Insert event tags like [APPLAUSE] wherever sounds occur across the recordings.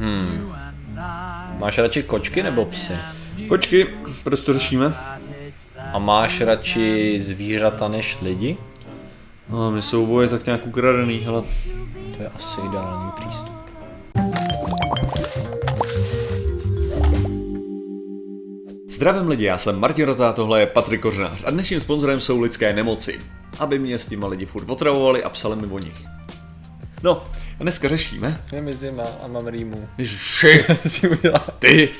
Hmm. Máš radši kočky nebo psy? Kočky, proč to řešíme? A máš radši zvířata než lidi? No, my jsou oboje tak nějak ukradený, hele. To je asi ideální přístup. Zdravím lidi, já jsem Martin Rota, tohle je Patrik Kořnář a dnešním sponzorem jsou lidské nemoci. Aby mě s těma lidi furt otravovali a psali mi o nich. No, a dneska řešíme. Je mi zima a mám rýmu. Ježiši, [LAUGHS] ty.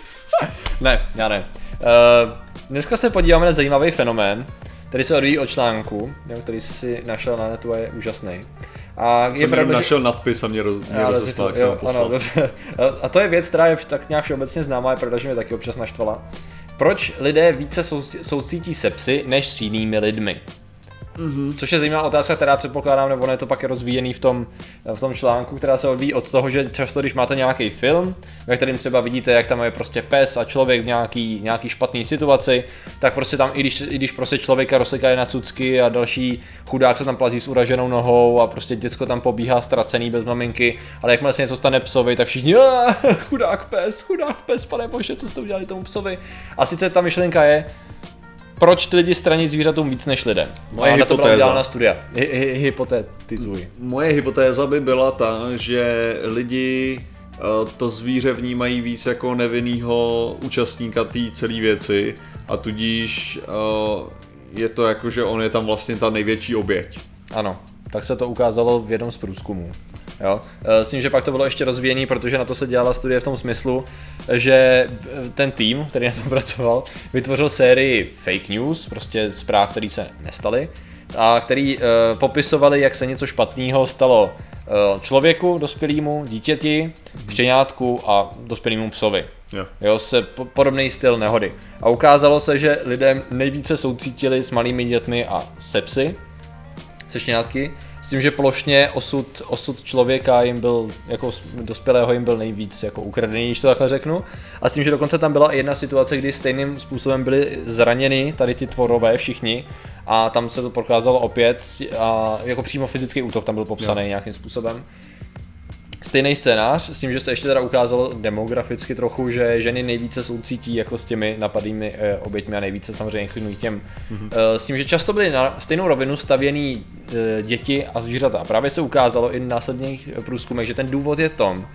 Ne, já ne. Uh, dneska se podíváme na zajímavý fenomén, který se odvíjí od článku, jo, který si našel na netu a je úžasný. A je jsem pravda, našel že... nadpis a mě, roz, mě rozesmál, jak jsem ano. A to je věc, která je tak nějak všeobecně známá, je pravda, že mě taky občas naštvala. Proč lidé více soucítí se psy než s jinými lidmi? Mm-hmm. Což je zajímavá otázka, která předpokládám, nebo ono je to pak rozvíjený v tom, v tom článku, která se odvíjí od toho, že často, když máte nějaký film, ve kterém třeba vidíte, jak tam je prostě pes a člověk v nějaký, nějaký špatný situaci, tak prostě tam, i když, i když prostě člověka rozsekají na cucky a další chudák se tam plazí s uraženou nohou a prostě děcko tam pobíhá ztracený bez maminky, ale jakmile se něco stane psovi, tak všichni, chudák pes, chudák pes, pane bože, co jste udělali tomu psovi. A sice ta myšlenka je, proč ty lidi straní zvířatům víc než lidem? Moje hypotéza. to byla na studia. Hy, hy, hypotetizuj. Moje hypotéza by byla ta, že lidi eh, to zvíře vnímají víc jako nevinnýho účastníka té celé věci a tudíž eh, je to jako, že on je tam vlastně ta největší oběť. Ano, tak se to ukázalo v jednom z průzkumů. Jo? Eh, s tím, že pak to bylo ještě rozvíjený, protože na to se dělala studie v tom smyslu, že eh, ten tým, který na tom [LAUGHS] pracoval, vytvořil sérii fake news, prostě zpráv, které se nestaly, a který uh, popisovali, jak se něco špatného stalo uh, člověku, dospělému, dítěti, štěňátku a dospělému psovi. Jo. jo, se po, podobný styl nehody. A ukázalo se, že lidé nejvíce soucítili s malými dětmi a se psy, se štěňátky, tím, že plošně osud, osud člověka jim byl, jako dospělého jim byl nejvíc jako ukradený, když to takhle řeknu. A s tím, že dokonce tam byla jedna situace, kdy stejným způsobem byli zraněni tady ty tvorové všichni a tam se to prokázalo opět a jako přímo fyzický útok tam byl popsaný jo. nějakým způsobem. Stejný scénář, s tím, že se ještě teda ukázalo demograficky trochu, že ženy nejvíce soucítí jako s těmi napadými e, oběťmi a nejvíce samozřejmě inklinují těm. Mm-hmm. E, s tím, že často byly na stejnou rovinu stavěný e, děti a zvířata. A právě se ukázalo i v následných průzkumech, že ten důvod je tom,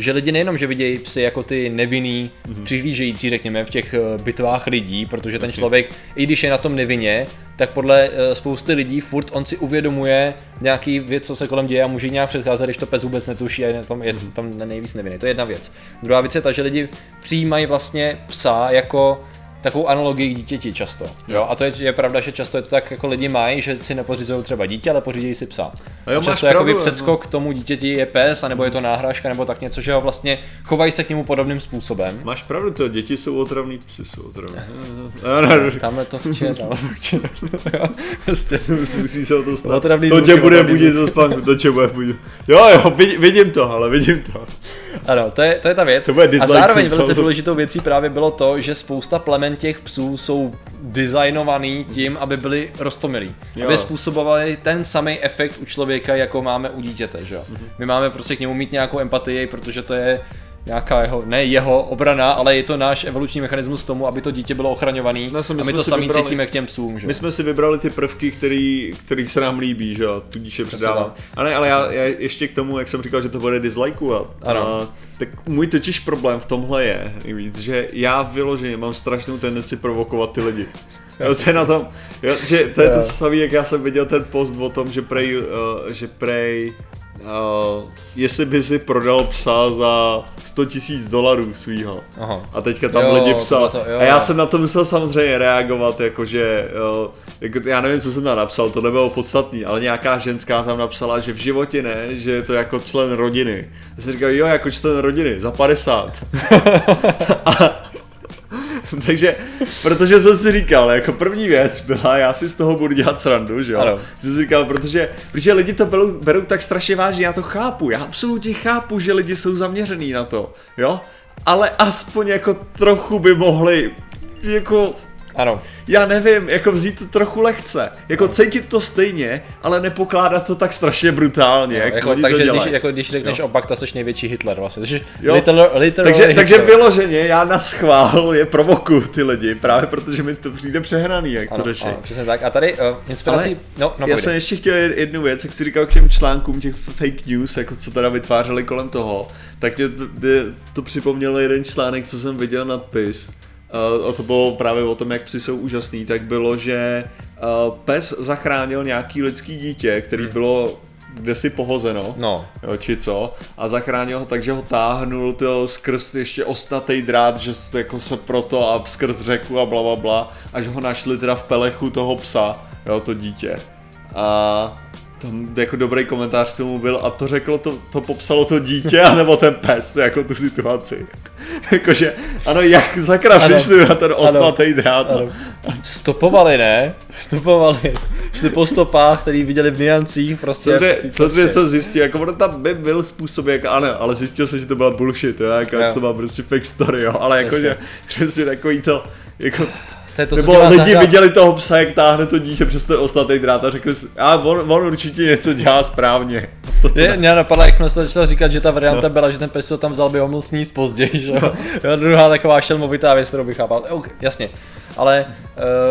že lidi nejenom, že vidějí psy jako ty nevinný, mm-hmm. přihlížející, řekněme, v těch bitvách lidí, protože ten člověk, i když je na tom nevinně, tak podle uh, spousty lidí furt on si uvědomuje nějaký věc, co se kolem děje a může nějak předcházet, když to pes vůbec netuší a je tam, je tam nejvíc nevinný. To je jedna věc. Druhá věc je ta, že lidi přijímají vlastně psa jako takovou analogii k dítěti často. Jo? A to je, je, pravda, že často je to tak, jako lidi mají, že si nepořizují třeba dítě, ale pořídí si psa. A jo, často jako předskok k tomu dítěti je pes, anebo je to náhražka, nebo tak něco, že ho vlastně chovají se k němu podobným způsobem. Máš pravdu, to děti jsou otravný, psy jsou otravný. [LAUGHS] Tam to vče, tam vče. Prostě musí se o to stát. to tě bude budit do spánku, to tě bude budit. Jo, jo, vidím to, ale vidím to. Ano, to je, to je ta věc. a zároveň velice důležitou věcí právě bylo to, že spousta plemen těch psů jsou designovaný tím, aby byli rostomilí. Jo. Aby způsobovali ten samý efekt u člověka, jako máme u dítěte, že jo. Mm-hmm. My máme prostě k němu mít nějakou empatii, protože to je nějaká jeho, ne jeho obrana, ale je to náš evoluční mechanismus tomu, aby to dítě bylo ochraňovaný no, a my to sami vybrali, cítíme k těm psům. Že? My jsme si vybrali ty prvky, který, který se nám líbí, že jo, tudíž je předávám. Ale, ne, ale já, já, ještě k tomu, jak jsem říkal, že to bude dislikeovat. Ano. A, tak můj totiž problém v tomhle je, víc, že já vyloženě mám strašnou tendenci provokovat ty lidi. Jo, to je na tom, jo, že to je to samé, jak já jsem viděl ten post o tom, že prej, uh, že prej uh, jestli by si prodal psa za 100 tisíc dolarů svýho. Aha. A teďka tam jo, lidi psal. To, jo. A já jsem na to musel samozřejmě reagovat, jakože, uh, jako, já nevím, co jsem tam napsal, to nebylo podstatný, ale nějaká ženská tam napsala, že v životě ne, že je to jako člen rodiny. Já jsem říkal, jo, jako člen rodiny, za 50. [LAUGHS] a, [LAUGHS] Takže, protože jsem si říkal, jako první věc byla, já si z toho budu dělat srandu, že jo? Ano. Jsem si říkal, protože, protože lidi to berou, berou tak strašně vážně, já to chápu, já absolutně chápu, že lidi jsou zaměřený na to, jo? Ale aspoň jako trochu by mohli, jako Ano. Já nevím, jako vzít to trochu lehce. Jako cítit to stejně, ale nepokládat to tak strašně brutálně, No, jak jako, oni takže to když, jako, když řekneš Jo. opak, tak jsi největší Hitler vlastně. Takže, Jo. literal, literal takže, Hitler. takže vyloženě já na schvál je provokuju ty lidi, právě protože mi to přijde přehraný, jak ano, to řeší. přesně tak. A tady uh, inspirací, Ale no, no já jsem ještě chtěl jednu věc, jak jsi říkal k těm článkům těch fake news, jako co teda vytvářeli kolem toho, tak mě to, to připomněl jeden článek, co jsem viděl nadpis. Uh, a to bylo právě o tom, jak psi jsou úžasný, tak bylo, že uh, pes zachránil nějaký lidský dítě, který bylo kde si pohozeno, No, jo, či co, a zachránil ho tak, že ho táhnul to skrz ještě ostnatý drát, že jako se proto a skrz řeku a bla, bla, bla, až ho našli teda v pelechu toho psa, jo, to dítě. A tam jako dobrý komentář k tomu byl a to řeklo, to, to popsalo to dítě, [LAUGHS] anebo ten pes, jako tu situaci. [LAUGHS] Jakože, ano, jak Ano. přišli na ten ostnatý drát. no. ano. Stopovali, ne? Stopovali. Šli po stopách, který viděli v niancích, prostě. Samozřejmě cestě. co zjistil, jako ono tam by byl způsob, jak ano, ale zjistil se, že to byla bullshit, jo, jako Jo. to má prostě fake story, jo, ale jako, Jasně. že přesně takový to, jako, To je to, nebo lidi zahrá- viděli toho psa, jak táhne to dítě přes ten ostatný drát a řekli si, a on, on určitě něco dělá správně. [LAUGHS] Mě, mě napadla, jak jsme se začali říkat, že ta varianta byla, že ten pes ho tam vzal, by ho mohl sníst později, že jo. Jo, druhá taková šelmovitá věc, kterou bych chápal. Ok, jasně. Ale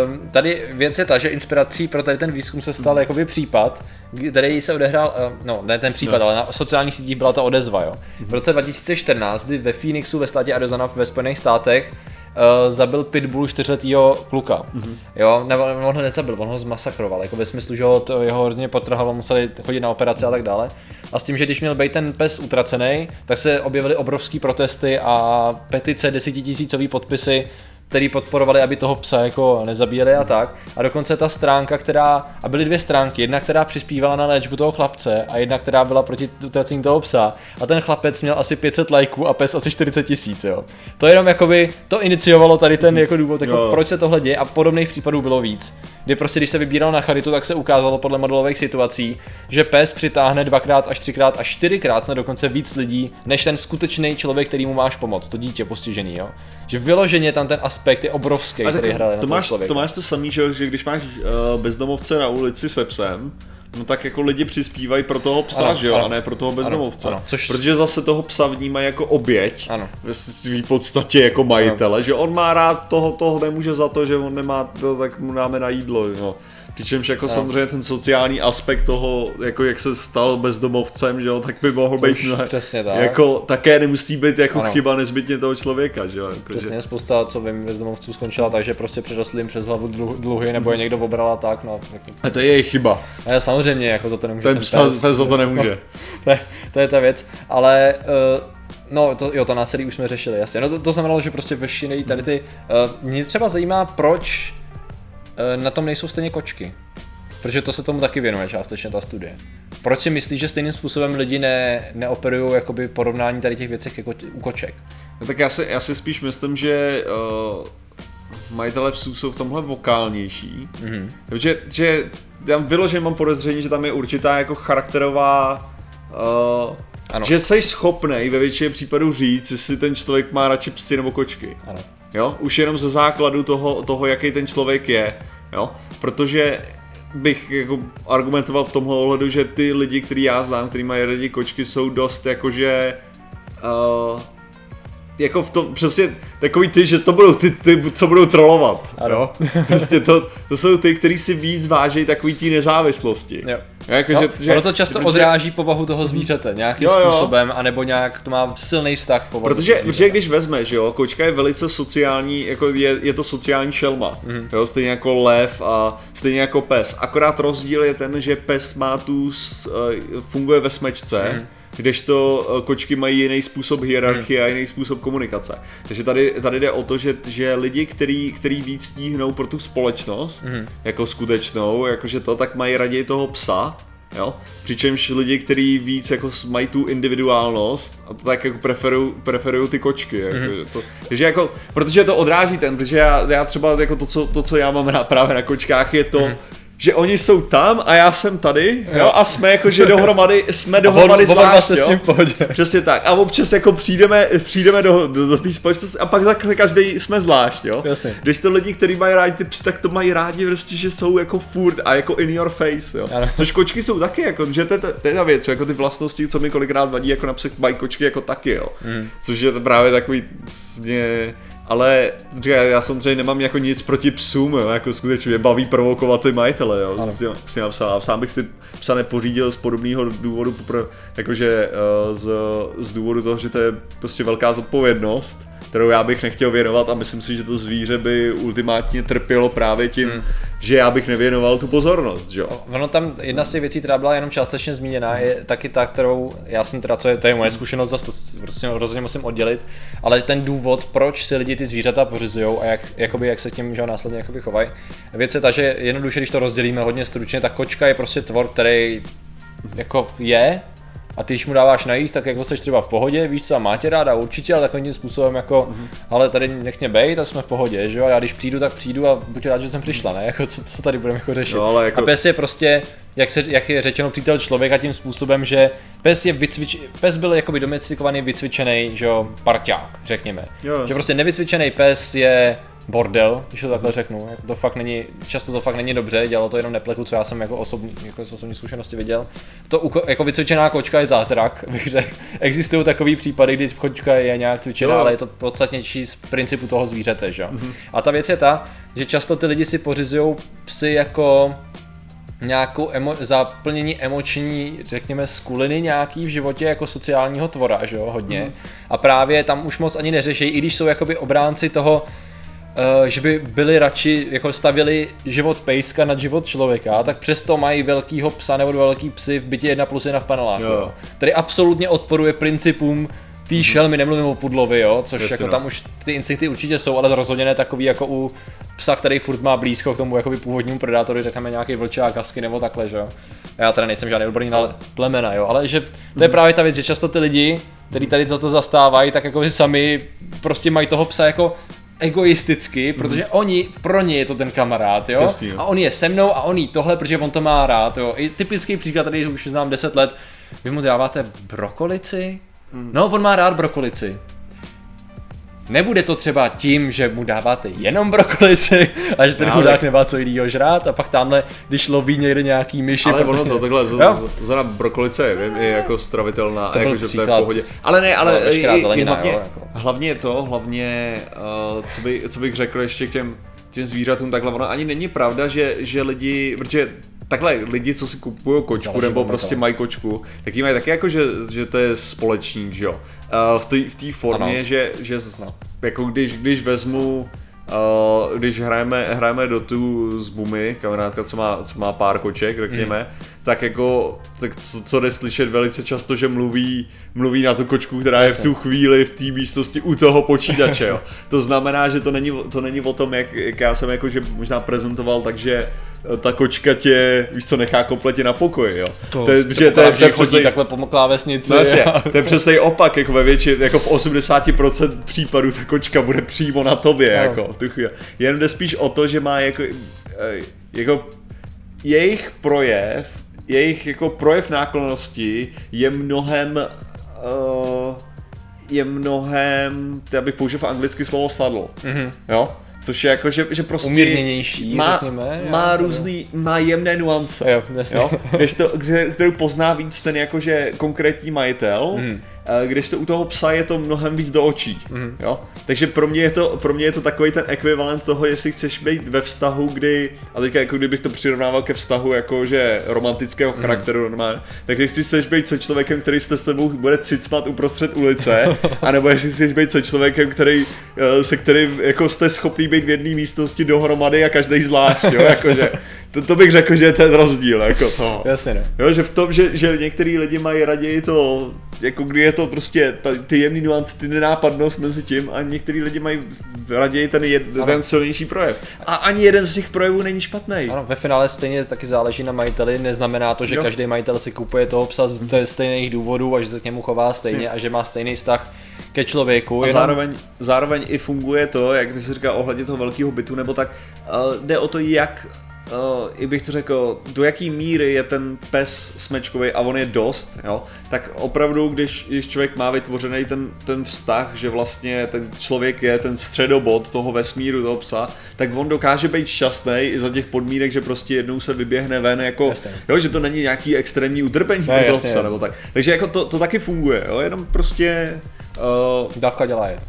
um, tady věc je ta, že inspirací pro tady ten výzkum se stal jakoby případ, který se odehrál, uh, no ne ten případ, No. ale na sociálních sítích byla ta odezva, jo. V roce 2014, kdy ve Phoenixu ve státě Arizona ve Spojených státech uh, zabil pitbull čtyřletýho kluka. Mm-hmm. Jo, nebo on ho nezabil, on ho zmasakroval, jako ve smyslu, že ho to jeho hodně potrhalo, museli chodit na operaci a tak dále. A s tím, že když měl být ten pes utracený, tak se objevily obrovské protesty a petice, desetitisícový podpisy, který podporovali, aby toho psa jako nezabíjeli a tak. A dokonce ta stránka, která, a byly dvě stránky, jedna, která přispívala na léčbu toho chlapce a jedna, která byla proti utracení toho psa. A ten chlapec měl asi 500 lajků a pes asi 40 tisíc, jo. To jenom jakoby, to iniciovalo tady ten jako důvod, jako Jo. proč se tohle děje a podobných případů bylo víc. Kdy prostě, když se vybíral na charitu, tak se ukázalo podle modelových situací, že pes přitáhne dvakrát až třikrát až čtyřikrát, snad dokonce víc lidí, než ten skutečný člověk, který mu máš pomoct, to dítě postižený, jo. Že vyloženě tam ten aspekt je obrovský, A který hraje na to, máš, člověka. to máš to samý, že, že když máš uh, bezdomovce na ulici se psem, No tak jako lidi přispívají pro toho psa, Ano, že jo, ano. a ne pro toho bezdomovce. Ano, ano, což- Protože zase toho psa vnímají jako oběť, Ano. ve svý podstatě jako majitele, že on má rád toho, toho nemůže za to, že on nemá to, tak mu dáme na jídlo, jo. Přičemž jako samozřejmě ten sociální aspekt toho, jako jak se stal bezdomovcem, že jo, tak by mohl být už mnohem- přesně tak. jako také nemusí být jako Ano. chyba nezbytně toho člověka, že jo. Jako, že- Přesně, spousta, co vím, bezdomovců skončila tak, že prostě přerostli jim přes hlavu dlu- dluhy, nebo je někdo obral a tak, no. Jako, A to je jejich chyba. a samozřejmě, jako to, to nemůže Ten psa, pes za to nemůže. [LAUGHS] to, je, to je ta věc, ale uh, no to, jo, to násilí už jsme řešili, jasně. No to, to znamenalo, že prostě veškerý tady ty, uh, mě třeba zajímá, proč na tom nejsou stejně kočky. Protože to se tomu taky věnuje částečně ta studie. Proč si myslíš, že stejným způsobem lidi ne, neoperují jakoby porovnání tady těch věcech jako u koček? No tak já si, já si spíš myslím, že uh, majitele psů jsou v tomhle vokálnější. Mm-hmm. Že, že já vyloženě mám podezření, že tam je určitá jako charakterová uh, Ano. že jsi schopnej ve většině případů říct, jestli ten člověk má radši psy nebo kočky. Ano. Jo? Už jenom ze základu toho, toho, jaký ten člověk je. Jo? Protože bych jako argumentoval v tomhle ohledu, že ty lidi, který já znám, který mají rádi kočky, jsou dost jakože uh, jako v tom, přesně takový ty, že to budou ty, ty co budou trolovat, Ano. jo? [LAUGHS] Prostě to, to jsou ty, kteří si víc vážejí takový té nezávislosti. Jo. Jo, jako, No, že, že, ono to často protože- odráží povahu toho zvířete nějakým Jo, jo. způsobem, anebo nějak to má silný vztah k povahu Protože, protože když vezmeš, že jo, kočka je velice sociální, jako je, je to sociální šelma, Mhm. mm. jo, stejně jako lev a stejně jako pes. Akorát rozdíl je ten, že pes má tu, eh, funguje ve smečce, Mhm. Mm. kdežto eh, kočky mají jiný způsob hierarchie a jiný způsob komunikace. Takže tady, tady jde o to, že, že lidi, který, který víc stíhnou pro tu společnost, Mhm. mm. jako skutečnou, jakože to, tak mají raději toho psa, Jo? Přičemž lidi, kteří víc jako mají tu individuálnost, a to tak jako preferují preferují ty kočky. Jako, mm-hmm. to, takže jako, protože to odráží ten, protože já, já třeba jako to co, to, co já mám rád právě na kočkách, je to, mm-hmm. Že oni jsou tam a já jsem tady, jo, a jsme jako, že dohromady, jsme dohromady oba dva zvlášť, jste s jo. tím v pohodě. Přesně tak. A občas jako přijdeme, přijdeme do, do, do té společnosti a pak za každý jsme zvlášť, jo. Jasně. Když to lidi, kteří mají rádi ty psy, tak to mají rádi prostě, že jsou jako furt a jako in your face, jo. Ano. Což kočky jsou taky, jako, že to, je ta- to je ta věc, jako ty vlastnosti, co mi kolikrát vadí, jako na mají kočky jako taky, jo. Mm. Což je to právě takový, mě, ale že já, já samozřejmě nemám jako nic proti psům, jo, jako skutečně mě baví provokovat ty majitele, jo, Ano. s tím psa. Sám bych si psa nepořídil z podobného důvodu, popr- jakože uh, z, z důvodu toho, že to je prostě velká zodpovědnost, kterou já bych nechtěl věnovat a myslím si, že to zvíře by ultimátně trpělo právě tím, Hmm. Že já bych nevěnoval tu pozornost, že jo. Ono tam, jedna z těch věcí, která byla jenom částečně zmíněna, je taky ta, kterou já jsem teda, co je, to je moje zkušenost, zase to prostě rozhodně musím oddělit, ale ten důvod, proč si lidi ty zvířata pořizují a jak, jakoby, jak se tím že následně jakoby chovají. Věc je ta, že jednoduše, když to rozdělíme hodně stručně, tak kočka je prostě tvor, který jako je, a ty, když mu dáváš najíst, tak jako jsi třeba v pohodě, víš co, a má tě ráda určitě, ale takovým tím způsobem jako, mm-hmm. ale tady nech mě bejt a jsme v pohodě, že jo, a já když přijdu, tak přijdu a buď rád, že jsem přišla, ne, jako co, co tady budeme jako řešit. No, ale jako- A pes je prostě, jak, se, jak je řečeno, přítel člověka tím způsobem, že pes je vycvič, pes byl jakoby domestikovaný, vycvičený, že jo, parťák, řekněme. Jo. Že prostě nevycvičený pes je bordel, když to takhle řeknu, jako to fakt není, často to fakt není dobře, dělalo to jenom nepleku, co já jsem jako osobní, jako z osobní zkušenosti viděl. To jako vycvičená kočka je zázrak, [LAUGHS] bych řekl. Existují takový případy, kdy kočka je nějak cvičená, Jo. ale je to podstatnější z principu toho zvířete, že? jo. A ta věc je ta, že často ty lidi si pořizují psy jako nějakou emo- zaplnění emoční, řekněme, skuliny nějaký v životě jako sociálního tvora, že jo, hodně. A právě tam už moc ani neřeší, i když jsou jakoby obránci toho, že by byli radši, jako stavili život pejska nad život člověka, tak přesto mají velkýho psa nebo velký psy v bytě 1 plus 1 v paneláku. Jo. Který absolutně odporuje principům té šelmy, nemluvím o pudlovi, jo, což Jasně, jako no. tam už ty instinkty určitě jsou, ale rozhodně ne takový jako u psa, který furt má blízko k tomu jakoby původnímu predátorovi, řekněme nějaký vlčák, kasky nebo takhle, že jo. Já teda nejsem žádný odborník na plemena, jo, ale že to je právě ta věc, že často ty lidi, kteří tady za to zastávají, tak jako sami prostě mají toho psa jako egoisticky, protože oni, pro ně je to ten kamarád, jo? Jasně, jo. A on je se mnou a on jí tohle, protože on to má rád, jo? I typický příklad, tady už znám 10 let, vy mu dáváte brokolici? No, on má rád brokolici. Nebude to třeba tím, že mu dáváte jenom brokolici a že ten Ale- chudák nemá co jiného žrát a pak tamhle, když loví někde nějaký myši, Ale ono to takhle, zrovna brokolice je, je jako stravitelná, To byl jako, že to je v pohodě. Ale ne, ale i- i zelenina, hlavně, jo, jako. hlavně to, hlavně, uh, co, by, co bych řekl ještě k těm, těm zvířatům, takhle ono ani není pravda, že, že lidi, protože takhle lidi, co si kupují kočku Záleží nebo prostě mají kočku, tak jí mají taky jako, že, že to je společník, že jo. Uh, v té v té formě, Ano. že, že z- Ano. jako když, když vezmu Uh, když hrajeme, hrajeme do tu s Bumy, kamarádka, co má, co má pár koček, řekněme, mm. tak jako, tak co, co jde slyšet velice často, že mluví, mluví na tu kočku, která je v Jasně. tu chvíli v té místnosti u toho počítače, jo. To znamená, že to není, to není o tom, jak, jak já jsem jako, že možná prezentoval, takže ta kočka tě, víš co, nechá kompletně na pokoji, jo. To, je- to, že to, to, je chodí přesnej- takhle po klávesnici. No jasně, a- to je přesný opak, jako ve většině, jako v 80% případů ta kočka bude přímo na tobě, No. jako, tu chvíli. Jen jde spíš o to, že má jako, eh, jako jejich projev, jejich jako projev náklonnosti je mnohem, uh, je mnohem, já bych použil v anglicky slovo saddle, Mhm. jo? Což je jako, že, že prostě Umírněnější, má, řekněme, má jo, různý, má jemné nuance. Jo, jasně. Jo? Když to, kterou pozná víc ten jakože konkrétní majitel, Mhm. Mm. když to u toho psa je to mnohem víc do očí. Mm. Jo? Takže pro mě, je to, pro mě je to takový ten ekvivalent toho, jestli chceš být ve vztahu, kdy, a teďka jako kdybych to přirovnával ke vztahu jakože romantického charakteru normálně, tak jestli chceš být se člověkem, který se s tebou bude cicmat uprostřed ulice, [LAUGHS] anebo jestli chceš být se člověkem, který, eh, se kterým jako jste schopný být v jedné místnosti dohromady a každý zvlášť, jo? [LAUGHS] Jakože, to, to bych řekl, že je ten rozdíl jako toho. Jasně, no. Jo, že v tom, že, že některý lidi mají raději to, jako kdy je to prostě ta, ty jemný nuance, ty nenápadnost mezi tím a některý lidi mají raději ten, jed, ten silnější projev. A ani jeden z těch projevů není špatný. Ano, ve finále stejně taky záleží na majiteli, neznamená to, že Jo. každý majitel si kupuje toho psa z ze stejných důvodů a že se k němu chová stejně Si. a že má stejný vztah ke člověku. A jenom- zároveň, zároveň i funguje to, jak ty jsi říkal ohledně toho velkého bytu, nebo tak uh, jde o to, jak uh, i bych to řekl, do jaký míry je ten pes smečkový a on je dost, jo, tak opravdu, když, když člověk má vytvořený ten, ten vztah, že vlastně ten člověk je ten středobod toho vesmíru, toho psa, tak on dokáže být šťastný i za těch podmínek, že prostě jednou se vyběhne ven, jako, Jasně. jo, že to není nějaký extrémní utrpení pro toho psa, nebo tak. Takže jako to, to taky funguje, jo, jenom prostě uh, Dávka dělá je.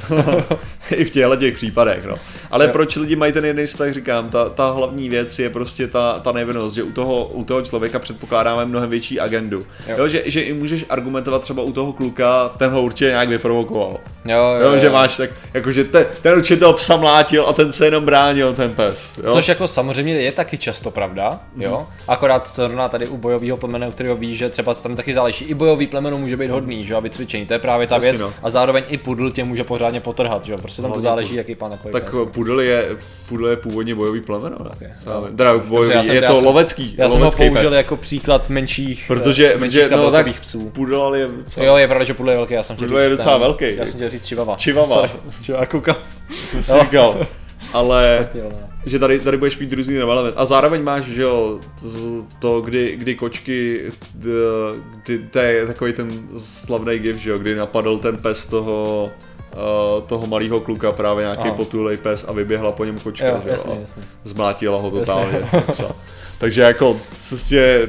[LAUGHS] I v těchto těch případech, no. Ale Jo. proč lidi mají ten jeden vztah, říkám, ta, ta hlavní věc je prostě ta, ta nevinnost, že u toho, u toho člověka předpokládáme mnohem větší agendu. Jo. Jo. Že, že i můžeš argumentovat třeba u toho kluka, ten ho určitě nějak vyprovokoval. Jo, jo, Jo, jo. že máš tak, jakože ten, ten určitě toho psa mlátil a ten se jenom bránil, ten pes. Jo? Což jako samozřejmě je taky často pravda, jo. Akorát zrovna tady u bojového plemene, u kterého víš, že třeba tam taky záleží. I bojový plemeno může být hodný, že a vycvičení, to je právě ta Jasně, věc. no. A zároveň i pudl tě může pořádně potrhat, že jo. Prostě tam to Hlavně záleží, jaký pán takový tak pes. pudel je, pudel je původně bojový plemeno, ne? Okay. Okay. Teda bojový, Dobře, jsem- je já to jsem- lovecký, Já jsem ho lovecký použil pes. jako příklad menších, Protože, eh, menších protože no, tak psů. pudel ale je docela, Jo, je pravda, že pudl je velký, já jsem chtěl Pudl je říct docela ten- velký. Já jsem chtěl říct čivava. Chihuahua. Sorry, [LAUGHS] Chihuahua, koukám. jsem si říkal. Ale no. že tady, tady budeš mít různý element. A zároveň máš, že jo, to, kdy, kdy kočky, kdy, to je takový ten slavný gif, že jo, kdy napadl ten pes toho, uh, toho malého kluka, právě nějaký Aha. potulej pes a vyběhla po něm kočka, Jo, že a jasně. zmlátila ho totálně. [LAUGHS] Takže jako, prostě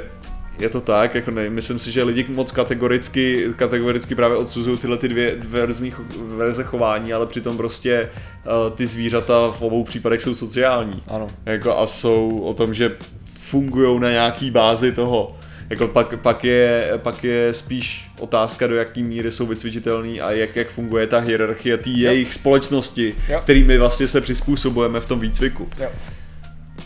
je to tak, jako ne, myslím si, že lidi moc kategoricky, kategoricky právě odsuzují tyhle ty dvě verzní, cho- verze chování, ale přitom prostě uh, ty zvířata v obou případech jsou sociální. Ano. Jako a jsou o tom, že fungují na nějaký bázi toho. Jako pak, pak, je, pak je spíš otázka, do jaký míry jsou vycvičitelný a jak, jak funguje ta hierarchie té jejich společnosti, Jo. kterými vlastně se přizpůsobujeme v tom výcviku. Jo.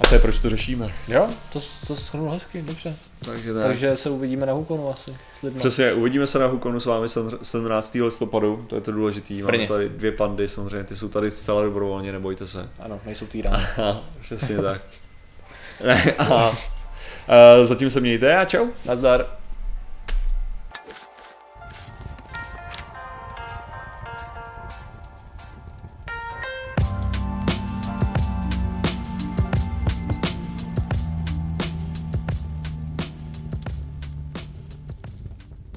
A to je proč to řešíme. Jo, to, to shrnul hezky, dobře. Takže tak. Takže se uvidíme na Hukonu asi. s lidma. Přesně, uvidíme se na Hukonu s vámi 17. listopadu, to je to důležitý. Máme Brně. tady dvě pandy, samozřejmě, ty jsou tady zcela dobrovolně, nebojte se. Ano, nejsou týrány. Aha, přesně tak. [LAUGHS] Ne, a, a zatím se mějte a čau. Nazdar.